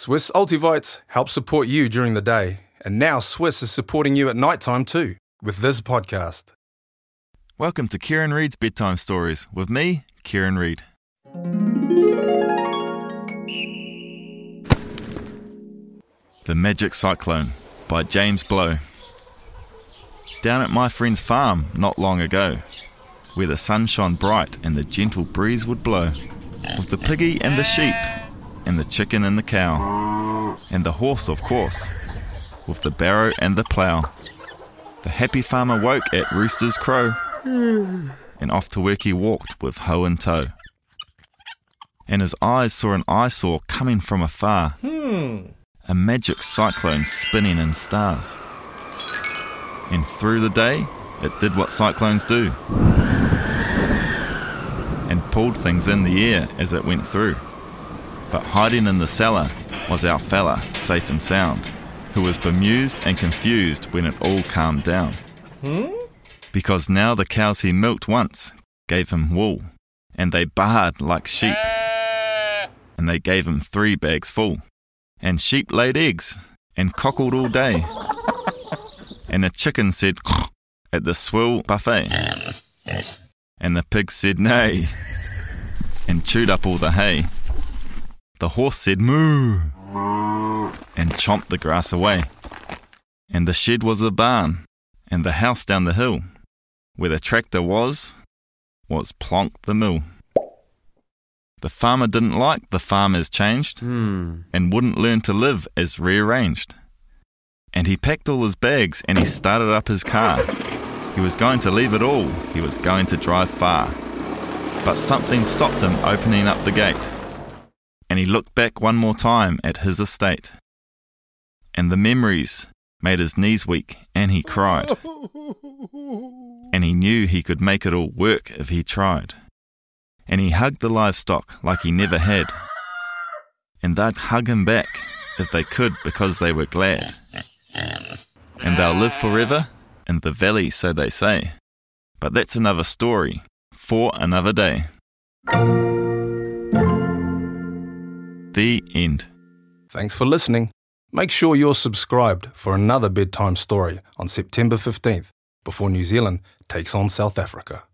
Swisse Ultivites help support you during the day, and now Swisse is supporting you at nighttime too with this podcast. Welcome to Kieran Read's Bedtime Stories with me, Kieran Read. The Magic Cyclone by James Blow. Down at my friend's farm not long ago, where the sun shone bright and the gentle breeze would blow, with the piggy and the sheep, and the chicken and the cow, and the horse, of course, with the barrow and the plough. The happy farmer woke at rooster's crow, and off to work he walked with hoe and toe. And his eyes saw an eyesore coming from afar, a magic cyclone spinning in stars. And through the day, it did what cyclones do and pulled things in the air as it went through. But hiding in the cellar was our fella, safe and sound, who was bemused and confused when it all calmed down. Because now the cows he milked once gave him wool, and they baaed like sheep, and they gave him three bags full. And sheep laid eggs and cockled all day, and the chicken said at the swill buffet, and the pig said nay, and chewed up all the hay. The horse said moo, and chomped the grass away. And the shed was a barn, and the house down the hill, where the tractor was, was Plonk the mill. The farmer didn't like the farm as changed, hmm. and wouldn't learn to live as rearranged. And he packed all his bags and he started up his car. He was going to leave it all, he was going to drive far. But something stopped him opening up the gate. And he looked back one more time at his estate. And the memories made his knees weak and he cried. And he knew he could make it all work if he tried. And he hugged the livestock like he never had. And they'd hug him back if they could because they were glad. And they'll live forever in the valley, so they say. But that's another story for another day. The end. Thanks for listening. Make sure you're subscribed for another bedtime story on September 15th before New Zealand takes on South Africa.